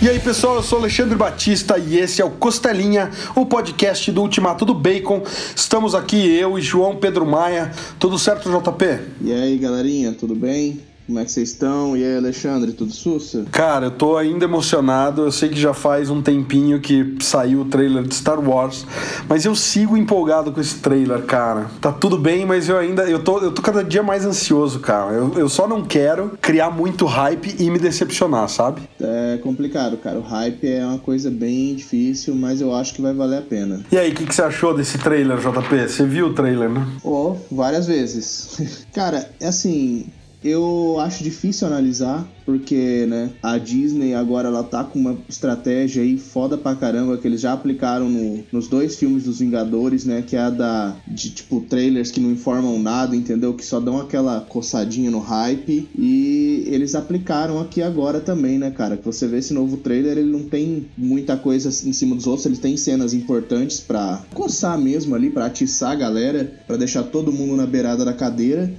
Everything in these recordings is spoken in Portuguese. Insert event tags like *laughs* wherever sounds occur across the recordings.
E aí pessoal, eu sou Alexandre Batista e esse é o Costelinha, o podcast do Ultimato do Bacon. Estamos aqui eu e João Pedro Maia. Tudo certo, JP? E aí galerinha, tudo bem? Como é que vocês estão? E aí, Alexandre, tudo sussa? Cara, eu tô ainda emocionado. Eu sei que já faz um tempinho que saiu o trailer de Star Wars, mas eu sigo empolgado com esse trailer, cara. Tá tudo bem, mas eu ainda eu tô, eu tô cada dia mais ansioso, cara. Eu, eu só não quero criar muito hype e me decepcionar, sabe? É complicado, cara. O hype é uma coisa bem difícil, mas eu acho que vai valer a pena. E aí, o que, que você achou desse trailer, JP? Você viu o trailer, né? Oh, várias vezes. *laughs* cara, é assim, eu acho difícil analisar, porque, né, a Disney agora ela tá com uma estratégia aí foda pra caramba que eles já aplicaram no, nos dois filmes dos Vingadores, né, que é a da de tipo trailers que não informam nada, entendeu? Que só dão aquela coçadinha no hype e eles aplicaram aqui agora também, né, cara? Que você vê esse novo trailer, ele não tem muita coisa em cima dos outros, ele tem cenas importantes para coçar mesmo ali, para atiçar a galera, para deixar todo mundo na beirada da cadeira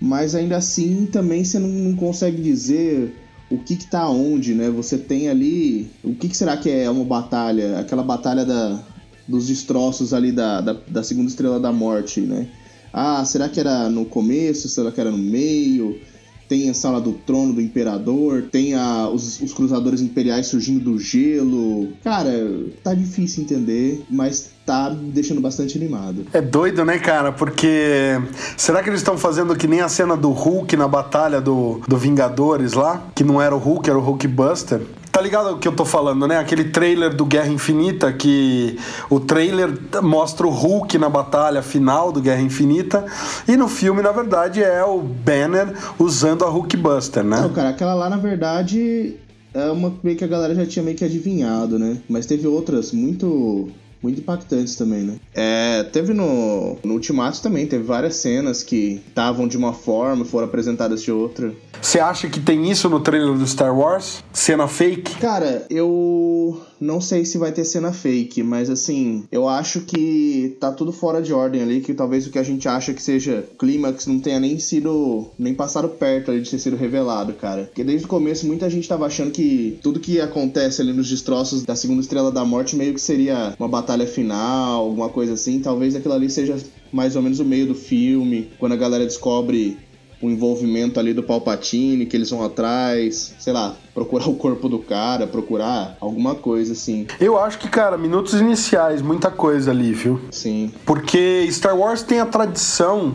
mas ainda assim também você não, não consegue dizer o que está onde, né? Você tem ali. O que, que, será que é uma batalha? Aquela batalha da, dos destroços ali da, da, da, segunda estrela da morte, né? Ah, será que era no começo? Será que era no meio? Tem a sala do trono do imperador, tem a, os, os cruzadores imperiais surgindo do gelo. Cara, tá difícil entender, mas tá deixando bastante animado. É doido, né, cara? Porque será que eles estão fazendo que nem a cena do Hulk na batalha do, do Vingadores lá? Que não era o Hulk, era o Hulk Buster. Tá ligado o que eu tô falando, né? Aquele trailer do Guerra Infinita que o trailer mostra o Hulk na batalha final do Guerra Infinita e no filme, na verdade, é o Banner usando a Hulk Buster, né? Não, cara, aquela lá, na verdade, é uma meio que a galera já tinha meio que adivinhado, né? Mas teve outras muito muito impactantes também, né? É, teve no, no Ultimato também, teve várias cenas que estavam de uma forma, foram apresentadas de outra. Você acha que tem isso no trailer do Star Wars? Cena fake? Cara, eu não sei se vai ter cena fake, mas assim, eu acho que tá tudo fora de ordem ali, que talvez o que a gente acha que seja clímax não tenha nem sido, nem passado perto ali de ter sido revelado, cara. Porque desde o começo muita gente tava achando que tudo que acontece ali nos destroços da segunda estrela da morte meio que seria uma batalha final, alguma coisa assim. Talvez aquilo ali seja mais ou menos o meio do filme, quando a galera descobre o envolvimento ali do Palpatine, que eles vão atrás, sei lá, procurar o corpo do cara, procurar alguma coisa assim. Eu acho que, cara, minutos iniciais, muita coisa ali, viu? Sim. Porque Star Wars tem a tradição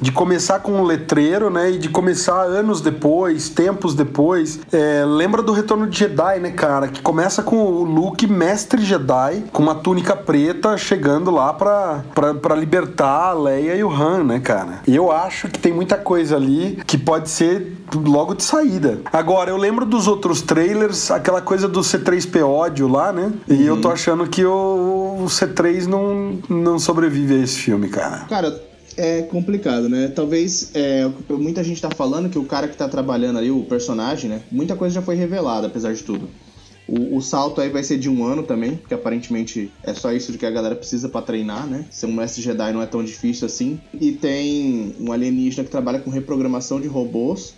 de começar com um letreiro, né? E de começar anos depois, tempos depois. É, lembra do Retorno de Jedi, né, cara? Que começa com o Luke, mestre Jedi, com uma túnica preta, chegando lá pra, pra, pra libertar a Leia e o Han, né, cara? E eu acho que tem muita coisa ali que pode ser logo de saída. Agora, eu lembro dos outros trailers, aquela coisa do C3P ódio lá, né? E uhum. eu tô achando que o, o C3 não, não sobrevive a esse filme, cara. Cara, é complicado, né? Talvez é, muita gente tá falando que o cara que tá trabalhando ali, o personagem, né? Muita coisa já foi revelada, apesar de tudo. O, o, salto aí vai ser de um ano também, porque aparentemente é só isso que a galera precisa para treinar, né? Ser um mestre Jedi não é tão difícil assim. E tem um alienígena que trabalha com reprogramação de robôs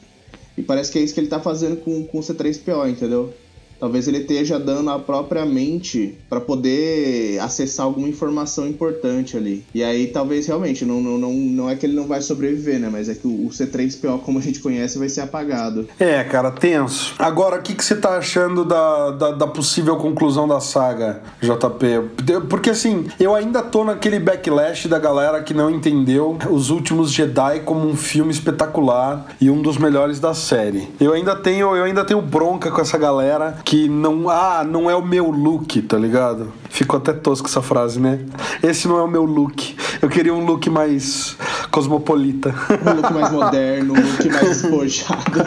e parece que é isso que ele tá fazendo com, com o C3PO, entendeu? Talvez ele esteja dando a própria mente para poder acessar alguma informação importante ali. E aí talvez realmente, não, não, não, não é que ele não vai sobreviver, né? Mas é que o, C3PO, como a gente conhece, vai ser apagado. É, cara, tenso. Agora, o que, que você tá achando da, da, da possível conclusão da saga, JP? Porque assim, eu ainda tô naquele backlash da galera que não entendeu Os Últimos Jedi como um filme espetacular e um dos melhores da série. Eu ainda tenho, eu ainda tenho bronca com essa galera que não, ah, não é o meu look, tá ligado? Ficou até tosco essa frase, né? Esse não é o meu look. Eu queria um look mais cosmopolita. Um look mais moderno, um look mais *laughs* despojado.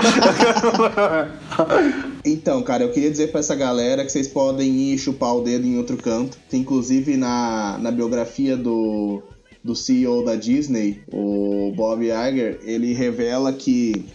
*laughs* então, cara, eu queria dizer para essa galera que vocês podem ir chupar o dedo em outro canto. Inclusive na, na biografia do, do CEO da Disney, o Bob Iger, ele revela que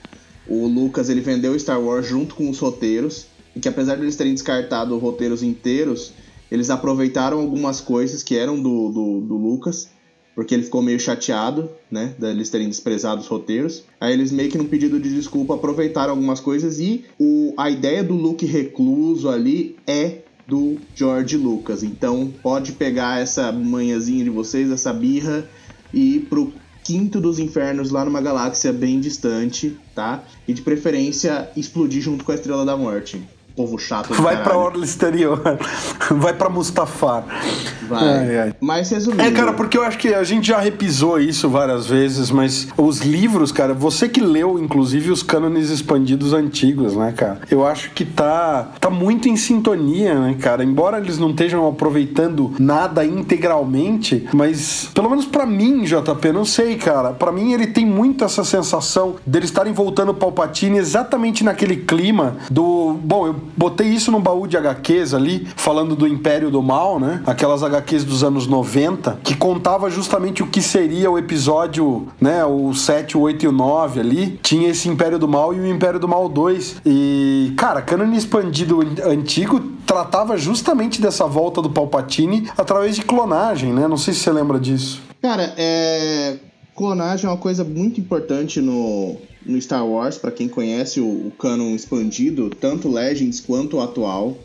o Lucas ele vendeu Star Wars junto com os roteiros que apesar de eles terem descartado roteiros inteiros, eles aproveitaram algumas coisas que eram do, do, do Lucas porque ele ficou meio chateado, né, deles terem desprezado os roteiros. Aí eles meio que num pedido de desculpa aproveitaram algumas coisas e o, a ideia do Luke recluso ali é do George Lucas. Então pode pegar essa manhãzinha de vocês, essa birra e ir pro quinto dos infernos lá numa galáxia bem distante, tá? E de preferência explodir junto com a Estrela da Morte povo chato. Vai pra Orla Exterior. *laughs* Vai pra Mustafar. Vai. Ai, ai. Mas resumindo. É, cara, porque eu acho que a gente já repisou isso várias vezes, mas os livros, cara, você que leu, inclusive, os cânones expandidos antigos, né, cara? Eu acho que tá, tá muito em sintonia, né, cara? Embora eles não estejam aproveitando nada integralmente, mas pelo menos para mim, JP, não sei, cara. para mim ele tem muito essa sensação deles estarem voltando o Palpatine exatamente naquele clima do. Bom, eu botei isso num baú de HQs ali, falando do Império do Mal, né? Aquelas HQs dos anos 90, que contava justamente o que seria o episódio, né? O 7, o 8 e o 9 ali. Tinha esse Império do Mal e o Império do Mal 2. E, cara, canon expandido antigo tratava justamente dessa volta do Palpatine através de clonagem, né? Não sei se você lembra disso. Cara, é. Clonagem é uma coisa muito importante no, no Star Wars, para quem conhece o, o canon expandido, tanto Legends quanto o atual,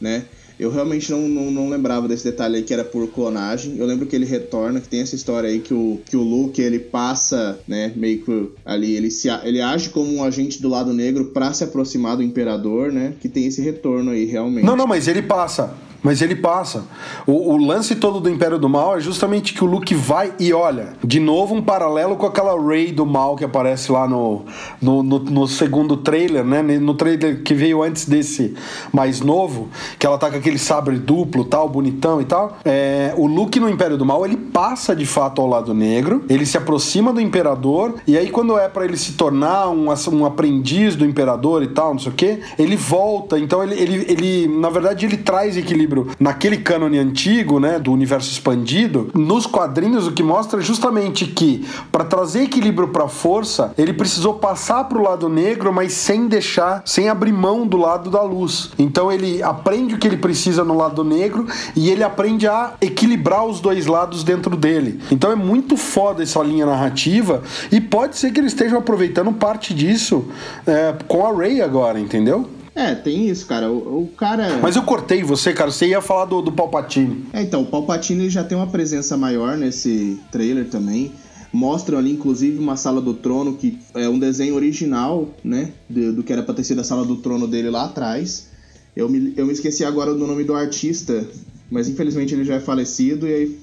né? Eu realmente não, não, não, lembrava desse detalhe aí que era por clonagem. Eu lembro que ele retorna, que tem essa história aí que o, que o Luke ele passa, né, meio que ali, ele, se, ele age como um agente do lado negro para se aproximar do Imperador, né? Que tem esse retorno aí realmente. Não, não, mas ele passa. Mas ele passa. O, o, lance todo do Império do Mal é justamente que o Luke vai e olha. De novo, um paralelo com aquela Rey do Mal que aparece lá no, no, no, no segundo trailer, né? No trailer que veio antes desse mais novo, que ela tá com aquele sabre duplo, tal, bonitão e tal. É, o Luke no Império do Mal, ele passa de fato ao lado negro, ele se aproxima do Imperador, e aí quando é para ele se tornar um, um aprendiz do Imperador e tal, não sei o que, ele volta. Então ele, ele, ele, na verdade, ele traz equilíbrio equilíbrio naquele cânone antigo, né, do universo expandido, nos quadrinhos o que mostra é justamente que para trazer equilíbrio para a força, ele precisou passar para o lado negro, mas sem deixar, sem abrir mão do lado da luz. Então ele aprende o que ele precisa no lado negro e ele aprende a equilibrar os dois lados dentro dele. Então é muito foda essa linha narrativa e pode ser que eles estejam aproveitando parte disso é, com a Ray agora, entendeu? É, tem isso, cara. O, o, cara. Mas eu cortei você, cara. Você ia falar do, do Palpatine. É, então, o Palpatine já tem uma presença maior nesse trailer também. Mostram ali, inclusive, uma sala do trono que é um desenho original, né? Do, do que era pra ter sido a sala do trono dele lá atrás. Eu me, eu me esqueci agora do nome do artista, mas infelizmente ele já é falecido e aí,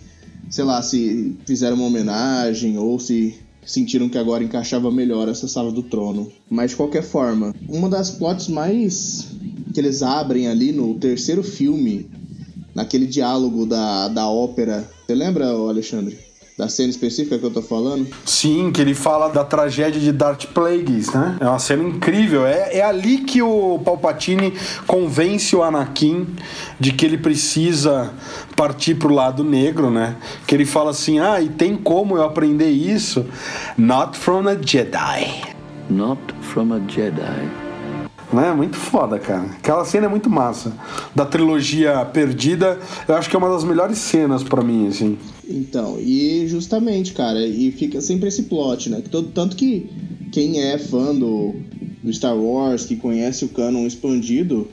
sei lá, se fizeram uma homenagem ou se sentiram que agora encaixava melhor essa sala do trono. Mas de qualquer forma, uma das plots mais que eles abrem ali no terceiro filme, naquele diálogo da, da ópera. Você lembra, Alexandre? Da cena específica que eu tô falando? Sim, que ele fala da tragédia de Darth Plagueis, né? É uma cena incrível. É, é ali que o Palpatine convence o Anakin de que ele precisa partir pro lado negro, né? Que ele fala assim: ah, e tem como eu aprender isso? Not from a Jedi. Not from a Jedi né? Muito foda, cara. Aquela cena é muito massa. Da trilogia Perdida, eu acho que é uma das melhores cenas para mim, assim. Então, e justamente, cara, e fica sempre esse plot, né? Que todo, tanto que quem é fã do, do Star Wars, que conhece o canon expandido,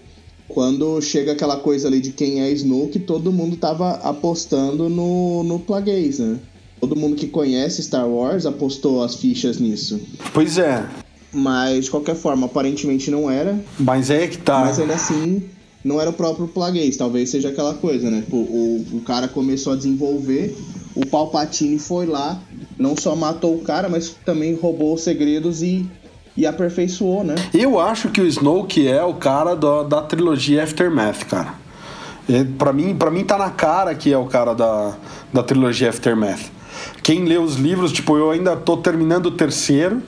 quando chega aquela coisa ali de quem é Snoke, todo mundo tava apostando no, no Plagueis, né? Todo mundo que conhece Star Wars apostou as fichas nisso. Pois é. Mas, de qualquer forma, aparentemente não era. Mas é que tá. Mas ainda assim, não era o próprio Plagueis. Talvez seja aquela coisa, né? O, o, o cara começou a desenvolver, o Palpatine foi lá, não só matou o cara, mas também roubou os segredos e, e aperfeiçoou, né? Eu acho que o Snoke é o cara do, da trilogia Aftermath, cara. Para mim, para mim tá na cara que é o cara da, da trilogia Aftermath. Quem lê os livros, tipo, eu ainda tô terminando o terceiro,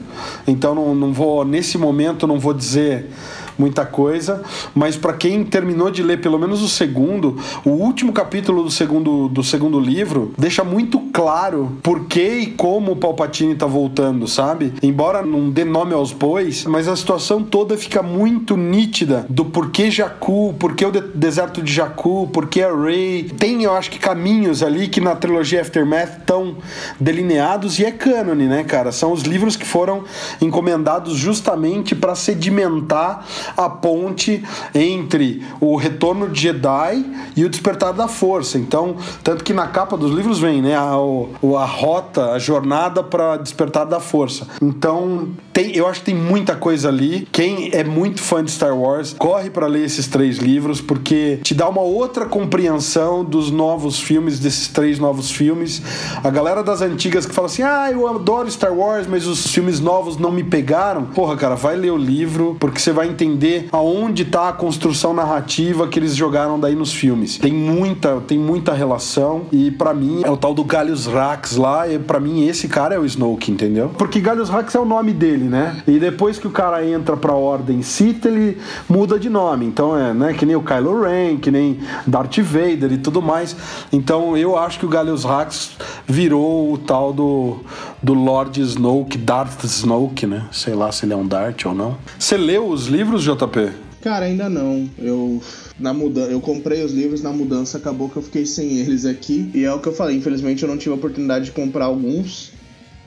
então não, não vou, nesse momento, não vou dizer muita coisa, mas para quem terminou de ler pelo menos o segundo, o último capítulo do segundo, do segundo livro deixa muito claro por que e como o Palpatine tá voltando, sabe? Embora não dê nome aos bois, mas a situação toda fica muito nítida do porquê Jakku, porquê o de deserto de Jakku, porquê a Rey. Tem, eu acho que caminhos ali que na trilogia Aftermath estão delineados e é cânone, né, cara? São os livros que foram encomendados justamente para sedimentar a ponte entre o retorno de Jedi e o despertar da força. Então, tanto que na capa dos livros vem, né, a, a rota, a jornada para despertar da força. Então, tem, eu acho que tem muita coisa ali. Quem é muito fã de Star Wars, corre para ler esses três livros porque te dá uma outra compreensão dos novos filmes, desses três novos filmes. A galera das antigas que fala assim: "Ah, eu adoro Star Wars, mas os filmes novos não me pegaram". Porra, cara, vai ler o livro porque você vai entender aonde tá a construção narrativa que eles jogaram daí nos filmes. Tem muita, tem muita relação e para mim é o tal do Gallius Rax lá, e para mim esse cara é o Snoke, entendeu? Porque Gallius Rax é o nome dele, né? E depois que o cara entra pra Ordem Sith, ele muda de nome. Então é, né, que nem o Kylo Ren, que nem Darth Vader e tudo mais. Então eu acho que o Gallius Rax virou o tal do, do Lord Snoke, Darth Snoke, né? Sei lá se ele é um Darth ou não. Você leu os livros, JP? Cara, ainda não. Eu na mudança, eu comprei os livros na mudança, acabou que eu fiquei sem eles aqui. E é o que eu falei, infelizmente eu não tive a oportunidade de comprar alguns,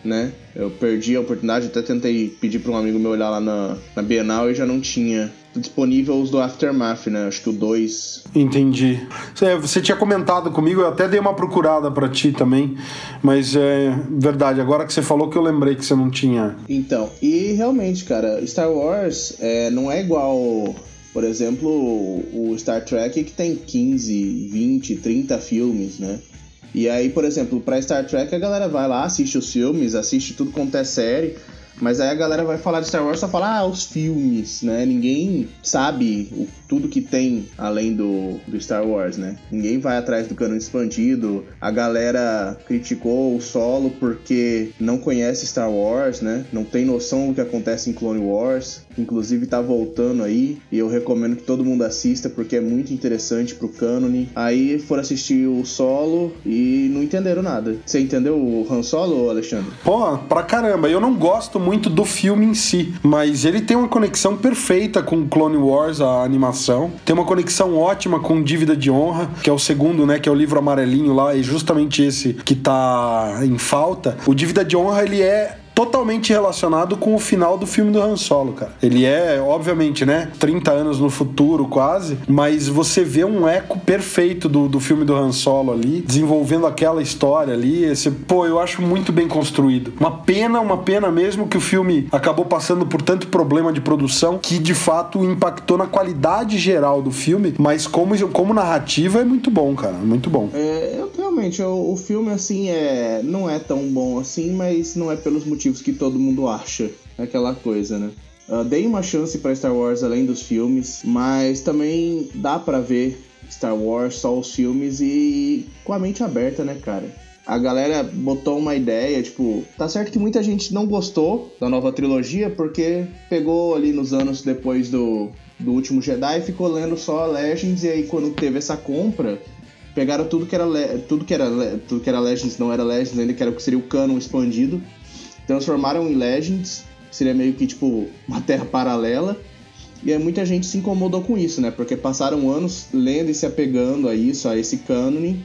né? Eu perdi a oportunidade, até tentei pedir para um amigo meu olhar lá na, na Bienal e já não tinha disponível os do Aftermath, né? Acho que o 2. Entendi. Você tinha comentado comigo, eu até dei uma procurada para ti também, mas é verdade, agora que você falou que eu lembrei que você não tinha. Então, e realmente, cara, Star Wars é, não é igual, por exemplo, o Star Trek que tem 15, 20, 30 filmes, né? E aí, por exemplo, pra Star Trek a galera vai lá, assiste os filmes, assiste tudo quanto é série. Mas aí a galera vai falar de Star Wars só falar, ah, os filmes, né? Ninguém sabe o, tudo que tem além do, do Star Wars, né? Ninguém vai atrás do cano expandido. A galera criticou o solo porque não conhece Star Wars, né? Não tem noção do que acontece em Clone Wars. Inclusive tá voltando aí. E eu recomendo que todo mundo assista porque é muito interessante pro cânone. Aí foram assistir o solo e não entenderam nada. Você entendeu o Han Solo, Alexandre? Pô, pra caramba. Eu não gosto muito do filme em si, mas ele tem uma conexão perfeita com Clone Wars, a animação. Tem uma conexão ótima com Dívida de Honra, que é o segundo, né, que é o livro amarelinho lá, e justamente esse que tá em falta. O Dívida de Honra, ele é totalmente relacionado com o final do filme do Han Solo, cara. Ele é, obviamente, né, 30 anos no futuro quase, mas você vê um eco perfeito do, do filme do Han Solo ali, desenvolvendo aquela história ali. Esse, pô, eu acho muito bem construído. Uma pena, uma pena mesmo que o filme acabou passando por tanto problema de produção que de fato impactou na qualidade geral do filme, mas como, como narrativa é muito bom, cara. Muito bom. É, eu, realmente, o, o filme, assim, é, não é tão bom assim, mas não é pelos motivos que todo mundo acha. Aquela coisa, né? Uh, dei uma chance para Star Wars além dos filmes, mas também dá para ver Star Wars só os filmes e com a mente aberta, né, cara? A galera botou uma ideia, tipo, tá certo que muita gente não gostou da nova trilogia porque pegou ali nos anos depois do, do último Jedi e ficou lendo só Legends e aí quando teve essa compra, pegaram tudo que era tudo que era tudo que era Legends não era Legends ainda que era o que seria o canon expandido transformaram em Legends, seria meio que tipo uma terra paralela. E aí muita gente se incomodou com isso, né? Porque passaram anos lendo e se apegando a isso, a esse cânone,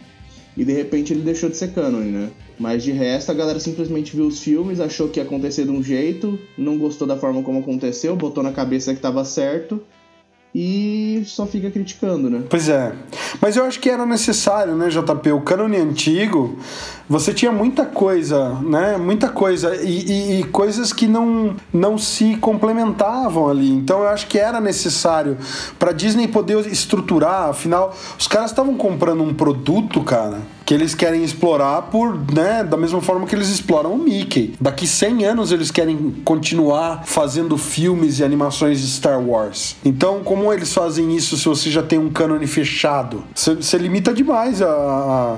e de repente ele deixou de ser cânone, né? Mas de resto a galera simplesmente viu os filmes, achou que ia acontecer de um jeito, não gostou da forma como aconteceu, botou na cabeça que estava certo e só fica criticando, né? Pois é. Mas eu acho que era necessário, né, JP? O cânone antigo, você tinha muita coisa, né? Muita coisa. E, e, e, coisas que não, não se complementavam ali. Então eu acho que era necessário para Disney poder estruturar. Afinal, os caras estavam comprando um produto, cara que eles querem explorar por, né, da mesma forma que eles exploram o Mickey. Daqui 100 anos eles querem continuar fazendo filmes e animações de Star Wars. Então, como eles fazem isso se você já tem um cânone fechado? Você limita demais a, a,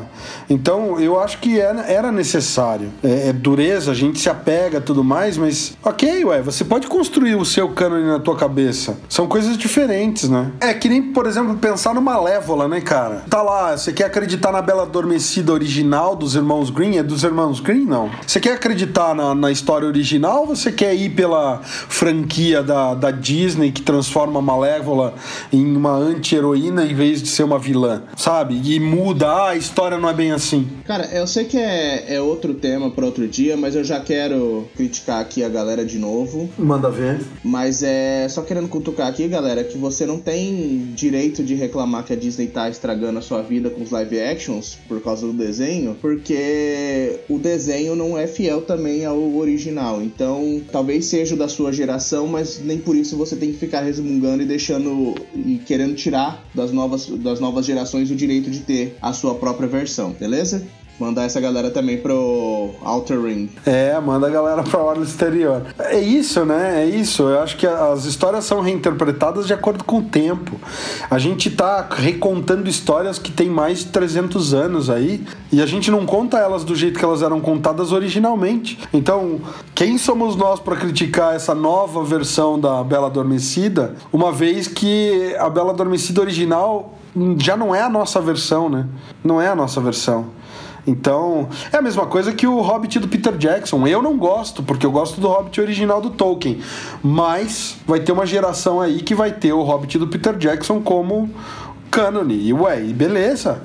Então, eu acho que era, era necessário. É, é, dureza, a gente se apega tudo mais, mas ok, ué, você pode construir o seu cânone na tua cabeça. São coisas diferentes, né? É que nem, por exemplo, pensar no Malévola, né, cara? Tá lá, você quer acreditar na Bela Adormecida original dos irmãos Green? É dos irmãos Green? Não. Você quer acreditar na, na história original ou você quer ir pela franquia da, da Disney que transforma a Malévola em uma anti-heroína em vez de ser uma vilã? Sabe? E muda, ah, a história não é bem assim. Cara, eu sei que é, é outro tema para outro dia, mas eu já quero criticar aqui a galera de novo. Manda ver. Mas é só querendo cutucar aqui, galera, que você não tem direito de reclamar que a Disney tá estragando a sua vida com os live actions por causa do desenho, porque o desenho não é fiel também ao original. Então, talvez seja da sua geração, mas nem por isso você tem que ficar resmungando e deixando e querendo tirar das novas, das novas gerações o direito de ter a sua própria versão, beleza? Mandar essa galera também pro Outer Ring. É, manda a galera pra hora exterior. É isso, né? É isso. Eu acho que as histórias são reinterpretadas de acordo com o tempo. A gente tá recontando histórias que tem mais de 300 anos aí e a gente não conta elas do jeito que elas eram contadas originalmente. Então, quem somos nós para criticar essa nova versão da Bela Adormecida, uma vez que a Bela Adormecida original já não é a nossa versão, né? Não é a nossa versão. Então, é a mesma coisa que o Hobbit do Peter Jackson. Eu não gosto, porque eu gosto do Hobbit original do Tolkien. Mas vai ter uma geração aí que vai ter o Hobbit do Peter Jackson como cânone. E ué, beleza.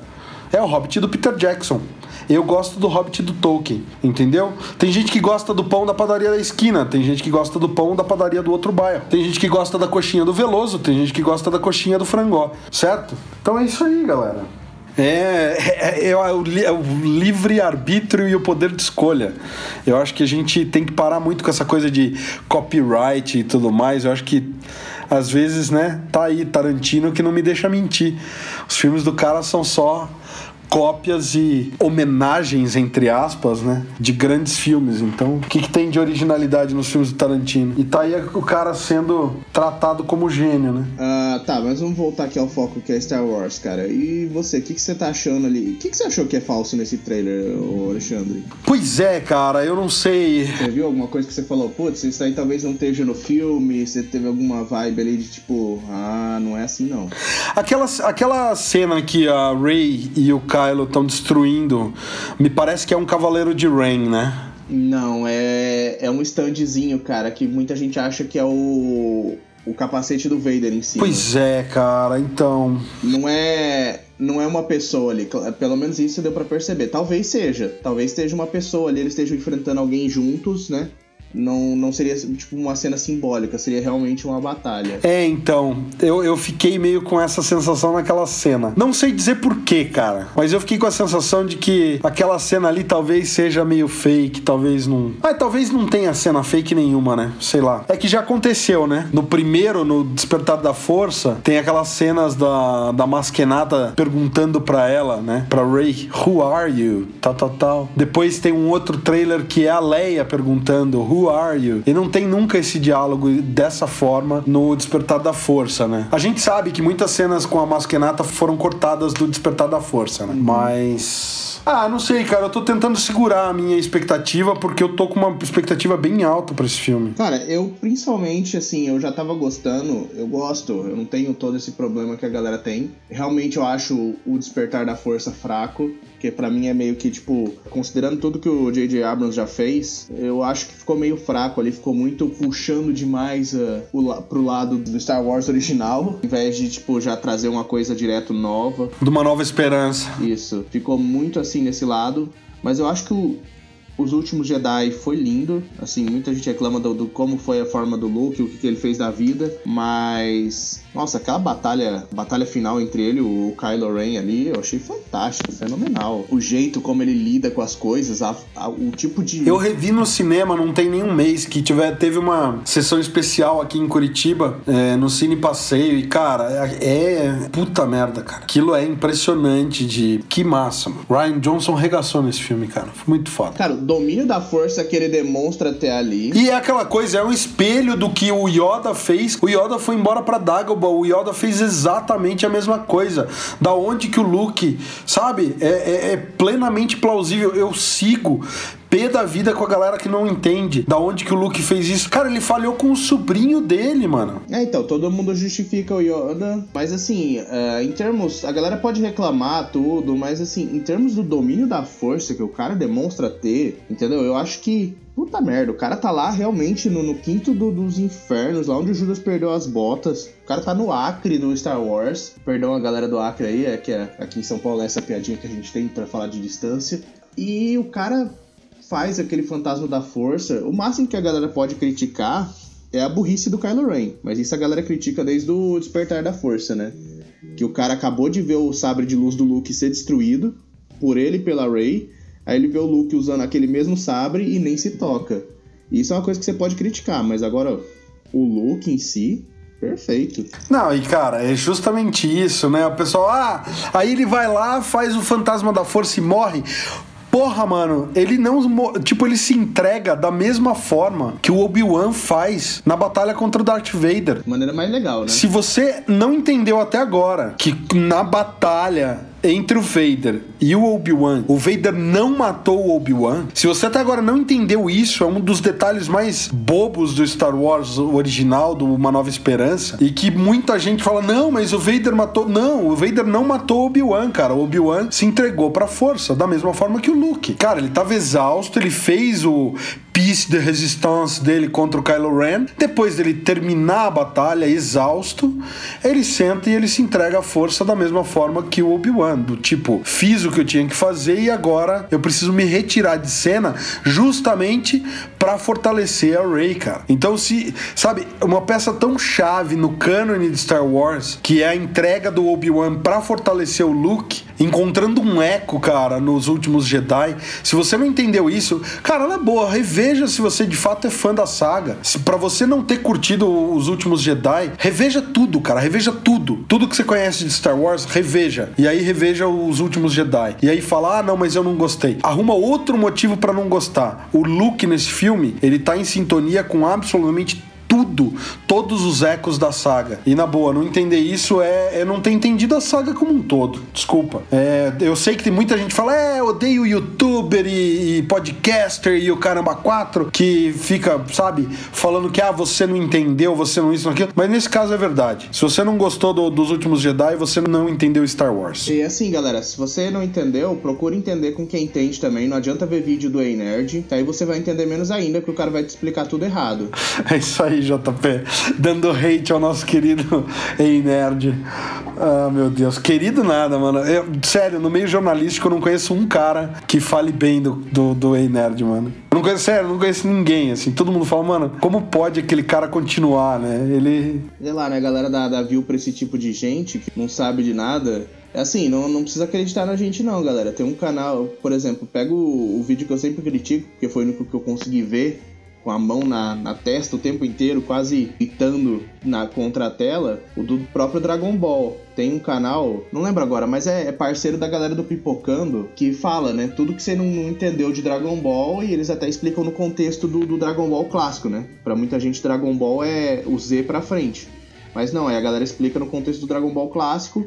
É o Hobbit do Peter Jackson. Eu gosto do Hobbit do Tolkien, entendeu? Tem gente que gosta do pão da padaria da esquina, tem gente que gosta do pão da padaria do outro bairro, tem gente que gosta da coxinha do Veloso, tem gente que gosta da coxinha do Frangó, certo? Então é isso aí, galera. É, é, é, o, é o livre-arbítrio e o poder de escolha. Eu acho que a gente tem que parar muito com essa coisa de copyright e tudo mais. Eu acho que às vezes, né, tá aí Tarantino que não me deixa mentir. Os filmes do cara são só cópias e homenagens, entre aspas, né? De grandes filmes. Então, o que, que, tem de originalidade nos filmes do Tarantino? E tá aí o cara sendo tratado como gênio, né? Ah, tá, mas vamos voltar aqui ao foco que é Star Wars, cara. E você, o que, que você tá achando ali? O que, que você achou que é falso nesse trailer, Alexandre? Pois é, cara, eu não sei. Você viu alguma coisa que você falou, putz, isso aí talvez não esteja no filme? Você teve alguma vibe ali de tipo, ah, não é assim não. Aquela, aquela cena que a Ray e o cara Kylo estão destruindo, me parece que é um Cavaleiro de Rain, né? Não, é, é um standzinho, cara, que muita gente acha que é o, o capacete do Vader em si. Pois é, cara, então. Não é. Não é uma pessoa ali, pelo menos isso deu para perceber. Talvez seja, talvez esteja uma pessoa ali, eles estejam enfrentando alguém juntos, né? Não, não seria tipo uma cena simbólica, seria realmente uma batalha. É, então, eu, eu fiquei meio com essa sensação naquela cena. Não sei dizer porquê, cara, mas eu fiquei com a sensação de que aquela cena ali talvez seja meio fake, talvez não. Ah, talvez não tenha cena fake nenhuma, né? Sei lá. É que já aconteceu, né? No primeiro, no Despertar da Força, tem aquelas cenas da, da Masquenada perguntando pra ela, né? Pra Ray, who are you? Tal, tal, tal. Depois tem um outro trailer que é a Leia perguntando, who are you? E não tem nunca esse diálogo dessa forma no Despertar da Força, né? A gente sabe que muitas cenas com a Masquenata foram cortadas do Despertar da Força, né? Uhum. Mas ah, não sei, cara. Eu tô tentando segurar a minha expectativa porque eu tô com uma expectativa bem alta para esse filme. Cara, eu principalmente, assim, eu já tava gostando. Eu gosto. Eu não tenho todo esse problema que a galera tem. Realmente eu acho o Despertar da Força fraco. Que para mim é meio que, tipo, considerando tudo que o J.J. Abrams já fez, eu acho que ficou meio fraco ali. Ficou muito puxando demais uh, o, pro lado do Star Wars original. Ao invés de, tipo, já trazer uma coisa direto nova. De uma nova esperança. Isso. Ficou muito assim nesse lado, mas eu acho que o Os Últimos Jedi foi lindo. Assim, muita gente reclama do, do como foi a forma do Luke, o que, que, ele fez da vida. Mas. Nossa, aquela batalha, batalha final entre ele e o Kylo Ren ali, eu achei fantástico, fenomenal. O jeito como ele lida com as coisas, a, a, o tipo de. Eu revi no cinema, não tem nenhum mês, que tiver, teve uma sessão especial aqui em Curitiba, é, no Cine Passeio, e cara, é, é. Puta merda, cara. Aquilo é impressionante de. Que massa, mano. Ryan Johnson regaçou nesse filme, cara. Foi muito foda. Cara, domínio da força que ele demonstra até ali. E é aquela coisa, é um espelho do que o Yoda fez. O Yoda foi embora pra Dagobah, o Yoda fez exatamente a mesma coisa. Da onde que o Luke, sabe? É, é, é plenamente plausível. Eu sigo pé da vida com a galera que não entende da onde que o Luke fez isso. Cara, ele falhou com o sobrinho dele, mano. É, então, todo mundo justifica o Yoda, mas assim, uh, em termos. A galera pode reclamar tudo, mas assim, em termos do domínio da força que o cara demonstra ter, entendeu? Eu acho que Puta merda, o cara tá lá realmente no, no quinto do, dos infernos, lá onde o Judas perdeu as botas. O cara tá no Acre do Star Wars. Perdão a galera do Acre aí, é que é, aqui em São Paulo é essa piadinha que a gente tem para falar de distância. E o cara faz aquele fantasma da força. O máximo que a galera pode criticar é a burrice do Kylo Ren. Mas isso a galera critica desde o despertar da força, né? Que o cara acabou de ver o sabre de luz do Luke ser destruído por ele e pela Rey. Aí ele vê o Luke usando aquele mesmo sabre e nem se toca. Isso é uma coisa que você pode criticar, mas agora o Luke em si, Perfeito. Não, e cara, é justamente isso, né? O pessoal, ah, aí ele vai lá, faz o fantasma da força e morre. Porra, mano, ele não. Tipo, ele se entrega da mesma forma que o Obi-Wan faz na batalha contra o Darth Vader. De maneira mais legal, né? Se você não entendeu até agora que na batalha entre o Vader e o Obi-Wan, o Vader não matou o Obi-Wan. Se você até agora não entendeu isso, é um dos detalhes mais bobos do Star Wars original, do Uma Nova Esperança, e que muita gente fala: não, mas o Vader matou. Não, o Vader não matou o Obi-Wan, cara. O Obi-Wan se entregou pra força, da mesma forma que o Luke. Cara, ele tava exausto, ele fez o piece de resistance dele contra o Kylo Ren. Depois dele terminar a batalha exausto, ele senta e ele se entrega à força da mesma forma que o Obi-Wan, do tipo, fiz o que eu tinha que fazer e agora eu preciso me retirar de cena justamente para fortalecer a Rey, cara. Então se, sabe, uma peça tão chave no cânone de Star Wars, que é a entrega do Obi-Wan para fortalecer o Luke, encontrando um eco, cara, nos últimos Jedi. Se você não entendeu isso, cara, na boa, reveja se você de fato é fã da saga. Se para você não ter curtido os últimos Jedi, reveja tudo, cara, reveja tudo. Tudo que você conhece de Star Wars, reveja. E aí reveja os últimos Jedi. E aí fala: "Ah, não, mas eu não gostei". Arruma outro motivo para não gostar. O Luke nesse filme, ele tá em sintonia com absolutamente tudo, todos os ecos da saga. E na boa, não entender isso é, é não ter entendido a saga como um todo. Desculpa. É, eu sei que tem muita gente que fala, é, odeio youtuber e, e, podcaster e o caramba 4 que fica, sabe, falando que ah, você não entendeu, você não isso, não aquilo. Mas nesse caso é verdade. Se você não gostou do, dos últimos Jedi, você não entendeu Star Wars. E assim, galera, se você não entendeu, procure entender com quem entende também. Não adianta ver vídeo do Ei Nerd, aí você vai entender menos ainda, porque o cara vai te explicar tudo errado. *laughs* É isso aí, JP. Dando hate ao nosso querido Ei Nerd. Ah, meu Deus. Querido nada, mano. Eu, sério, no meio jornalístico eu não conheço um cara que fale bem do, do, do Ei Nerd, mano. Eu não conheço, sério, não conheço ninguém, assim. Todo mundo fala, mano, como pode aquele cara continuar, né? Ele. Sei lá, né? A galera dá, dá view pra esse tipo de gente que não sabe de nada. É assim, não, não precisa acreditar na gente não, galera. Tem um canal, por exemplo, pega o, o vídeo que eu sempre critico, porque foi o único que eu consegui ver, com a mão na, na testa o tempo inteiro, quase gritando na, contra a tela, o do próprio Dragon Ball. Tem um canal, não lembro agora, mas é, é parceiro da galera do Pipocando, que fala, né, tudo que você não, não, entendeu de Dragon Ball e eles até explicam no contexto do, do Dragon Ball clássico, né? Pra muita gente, Dragon Ball é o Z pra frente. Mas não, aí a galera explica no contexto do Dragon Ball clássico.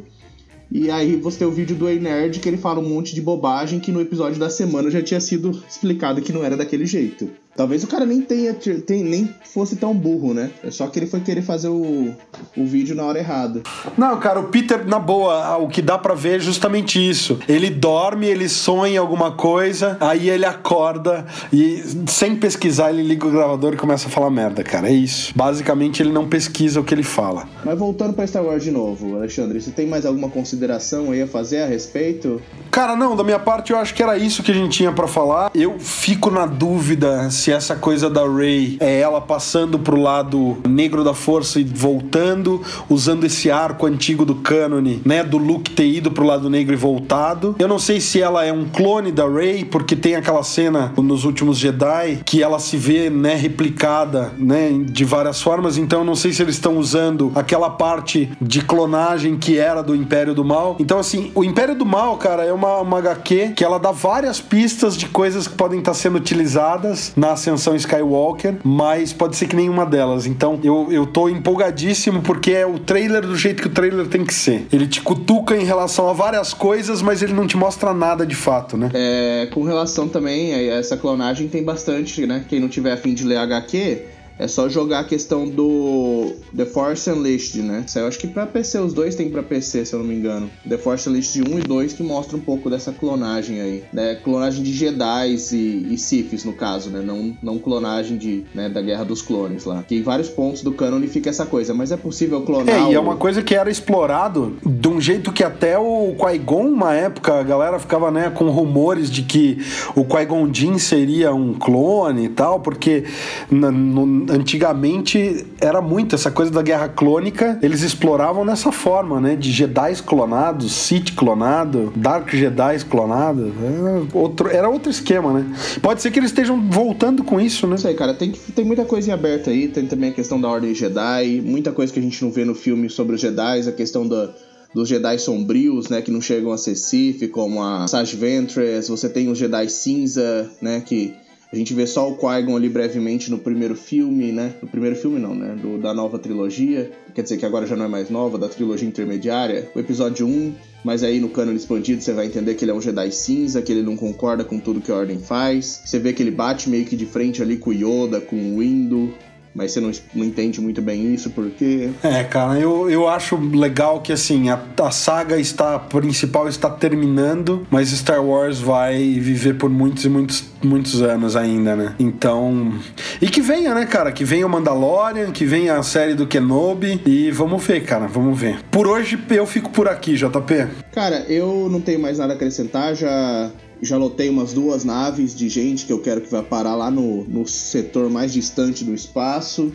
E aí você tem o vídeo do Ei Nerd que ele fala um monte de bobagem que no episódio da semana já tinha sido explicado que não era daquele jeito. Talvez o cara nem tenha, tem, nem fosse tão burro, né? É só que ele foi querer fazer o, o vídeo na hora errada. Não, cara, o Peter, na boa, o que dá para ver é justamente isso. Ele dorme, ele sonha alguma coisa, aí ele acorda e, sem pesquisar, ele liga o gravador e começa a falar merda, cara. É isso. Basicamente, ele não pesquisa o que ele fala. Mas voltando pra Star Wars de novo, Alexandre, você tem mais alguma consideração aí a fazer a respeito? Cara, não, da minha parte eu acho que era isso que a gente tinha para falar. Eu fico na dúvida se essa coisa da Rey é ela passando pro lado negro da força e voltando, usando esse arco antigo do cânone, né, do Luke ter ido pro lado negro e voltado. Eu não sei se ela é um clone da Rey, porque tem aquela cena nos últimos Jedi que ela se vê, né, replicada, né, de várias formas, então eu não sei se eles estão usando aquela parte de clonagem que era do Império do Mal. Então assim, o Império do Mal, cara, é uma, uma HQ que ela dá várias pistas de coisas que podem estar sendo utilizadas na Ascensão Skywalker, mas pode ser que nenhuma delas. Então eu, eu tô empolgadíssimo porque é o trailer do jeito que o trailer tem que ser. Ele te cutuca em relação a várias coisas, mas ele não te mostra nada de fato, né? É, com relação também a essa clonagem tem bastante, né? Quem não tiver afim de ler HQ, é só jogar a questão do The Force Unleashed, né? Eu acho que pra PC, os dois tem pra PC, se eu não me engano. The Force Unleashed 1 e 2 que mostra um pouco dessa clonagem aí, né? Clonagem de Jedi e, e Siths, no caso, né? Não, não clonagem de, né, da Guerra dos Clones lá. Que em vários pontos do canon fica essa coisa, mas é possível clonar... É, o... e é uma coisa que era explorado de um jeito que até o Qui-Gon, uma época, a galera ficava, né, com rumores de que o Qui-Gon Jinn seria um clone e tal, porque no antigamente era muito essa coisa da guerra clônica, eles exploravam nessa forma, né? De Jedi clonados, Sith clonado, Dark Jedi clonado. Era outro, era outro esquema, né? Pode ser que eles estejam voltando com isso, né? Isso aí, cara. Tem, tem muita coisa em aberto aí. Tem também a questão da Ordem Jedi, muita coisa que a gente não vê no filme sobre os Jedi, a questão da dos Jedi sombrios, né, que não chegam a ser Sith, como a Sage Ventress, você tem os Jedi cinza, né, que a gente vê só o Qui-Gon ali brevemente no primeiro filme, né? No primeiro filme não, né? Do, da nova trilogia. Quer dizer que agora já não é mais nova, da trilogia intermediária. O episódio 1, mas aí no cânone expandido você vai entender que ele é um Jedi cinza, que ele não concorda com tudo que a Ordem faz. Você vê que ele bate meio que de frente ali com o Yoda, com o Windu, mas você não, não entende muito bem isso, porque. *laughs* É, cara, eu, eu acho legal que assim, a, a saga está a principal está terminando, mas Star Wars vai viver por muitos e muitos, muitos anos ainda, né? Então. E que venha, né, cara? Que venha o Mandalorian, que venha a série do Kenobi. E vamos ver, cara, vamos ver. Por hoje eu fico por aqui, JP. Cara, eu não tenho mais nada a acrescentar, já já lotei umas duas naves de gente que eu quero que vá parar lá no, no setor mais distante do espaço,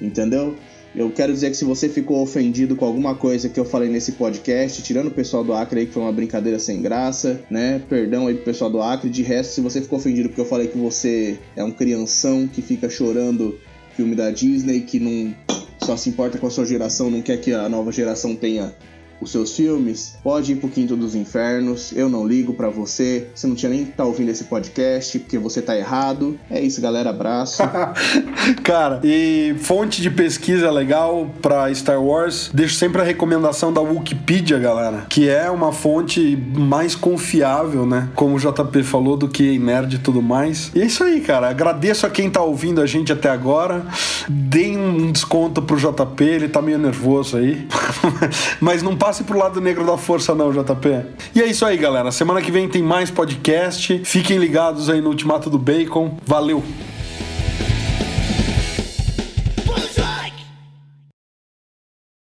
entendeu? Eu quero dizer que se você ficou ofendido com alguma coisa que eu falei nesse podcast, tirando o pessoal do Acre aí que foi uma brincadeira sem graça, né? Perdão aí pro pessoal do Acre. De resto, se você ficou ofendido porque eu falei que você é um crianção que fica chorando filme da Disney, que não só se importa com a sua geração, não quer que a nova geração tenha os seus filmes, pode ir pro Quinto dos Infernos. Eu não ligo para você. Você não tinha nem que tá ouvindo esse podcast, porque você tá errado. É isso, galera. Abraço. *laughs* Cara, e fonte de pesquisa legal para Star Wars, deixo sempre a recomendação da Wikipedia, galera, que é uma fonte mais confiável, né? Como o JP falou, do que nerd e tudo mais. E é isso aí, cara. Agradeço a quem tá ouvindo a gente até agora. Deem um desconto pro JP, ele tá meio nervoso aí. *laughs* Mas não passe pro lado negro da força, não, JP. E é isso aí, galera. Semana que vem tem mais podcast. Fiquem ligados aí no Ultimato do Bacon. Valeu!